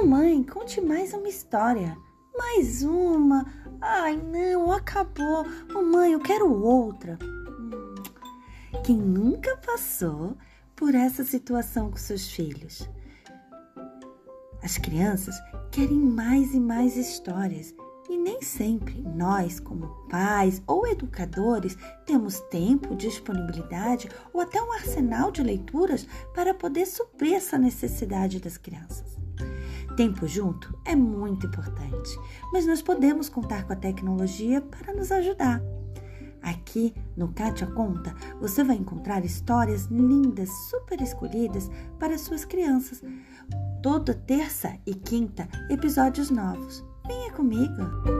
Mamãe, conte mais uma história. Mais uma. Ai, não, acabou. Mamãe, eu quero outra. Hum, quem nunca passou por essa situação com seus filhos? As crianças querem mais e mais histórias e nem sempre nós, como pais ou educadores, temos tempo, disponibilidade ou até um arsenal de leituras para poder suprir essa necessidade das crianças. Tempo junto é muito importante, mas nós podemos contar com a tecnologia para nos ajudar. Aqui no Kátia Conta, você vai encontrar histórias lindas, super escolhidas para suas crianças. Toda terça e quinta, episódios novos. Venha comigo!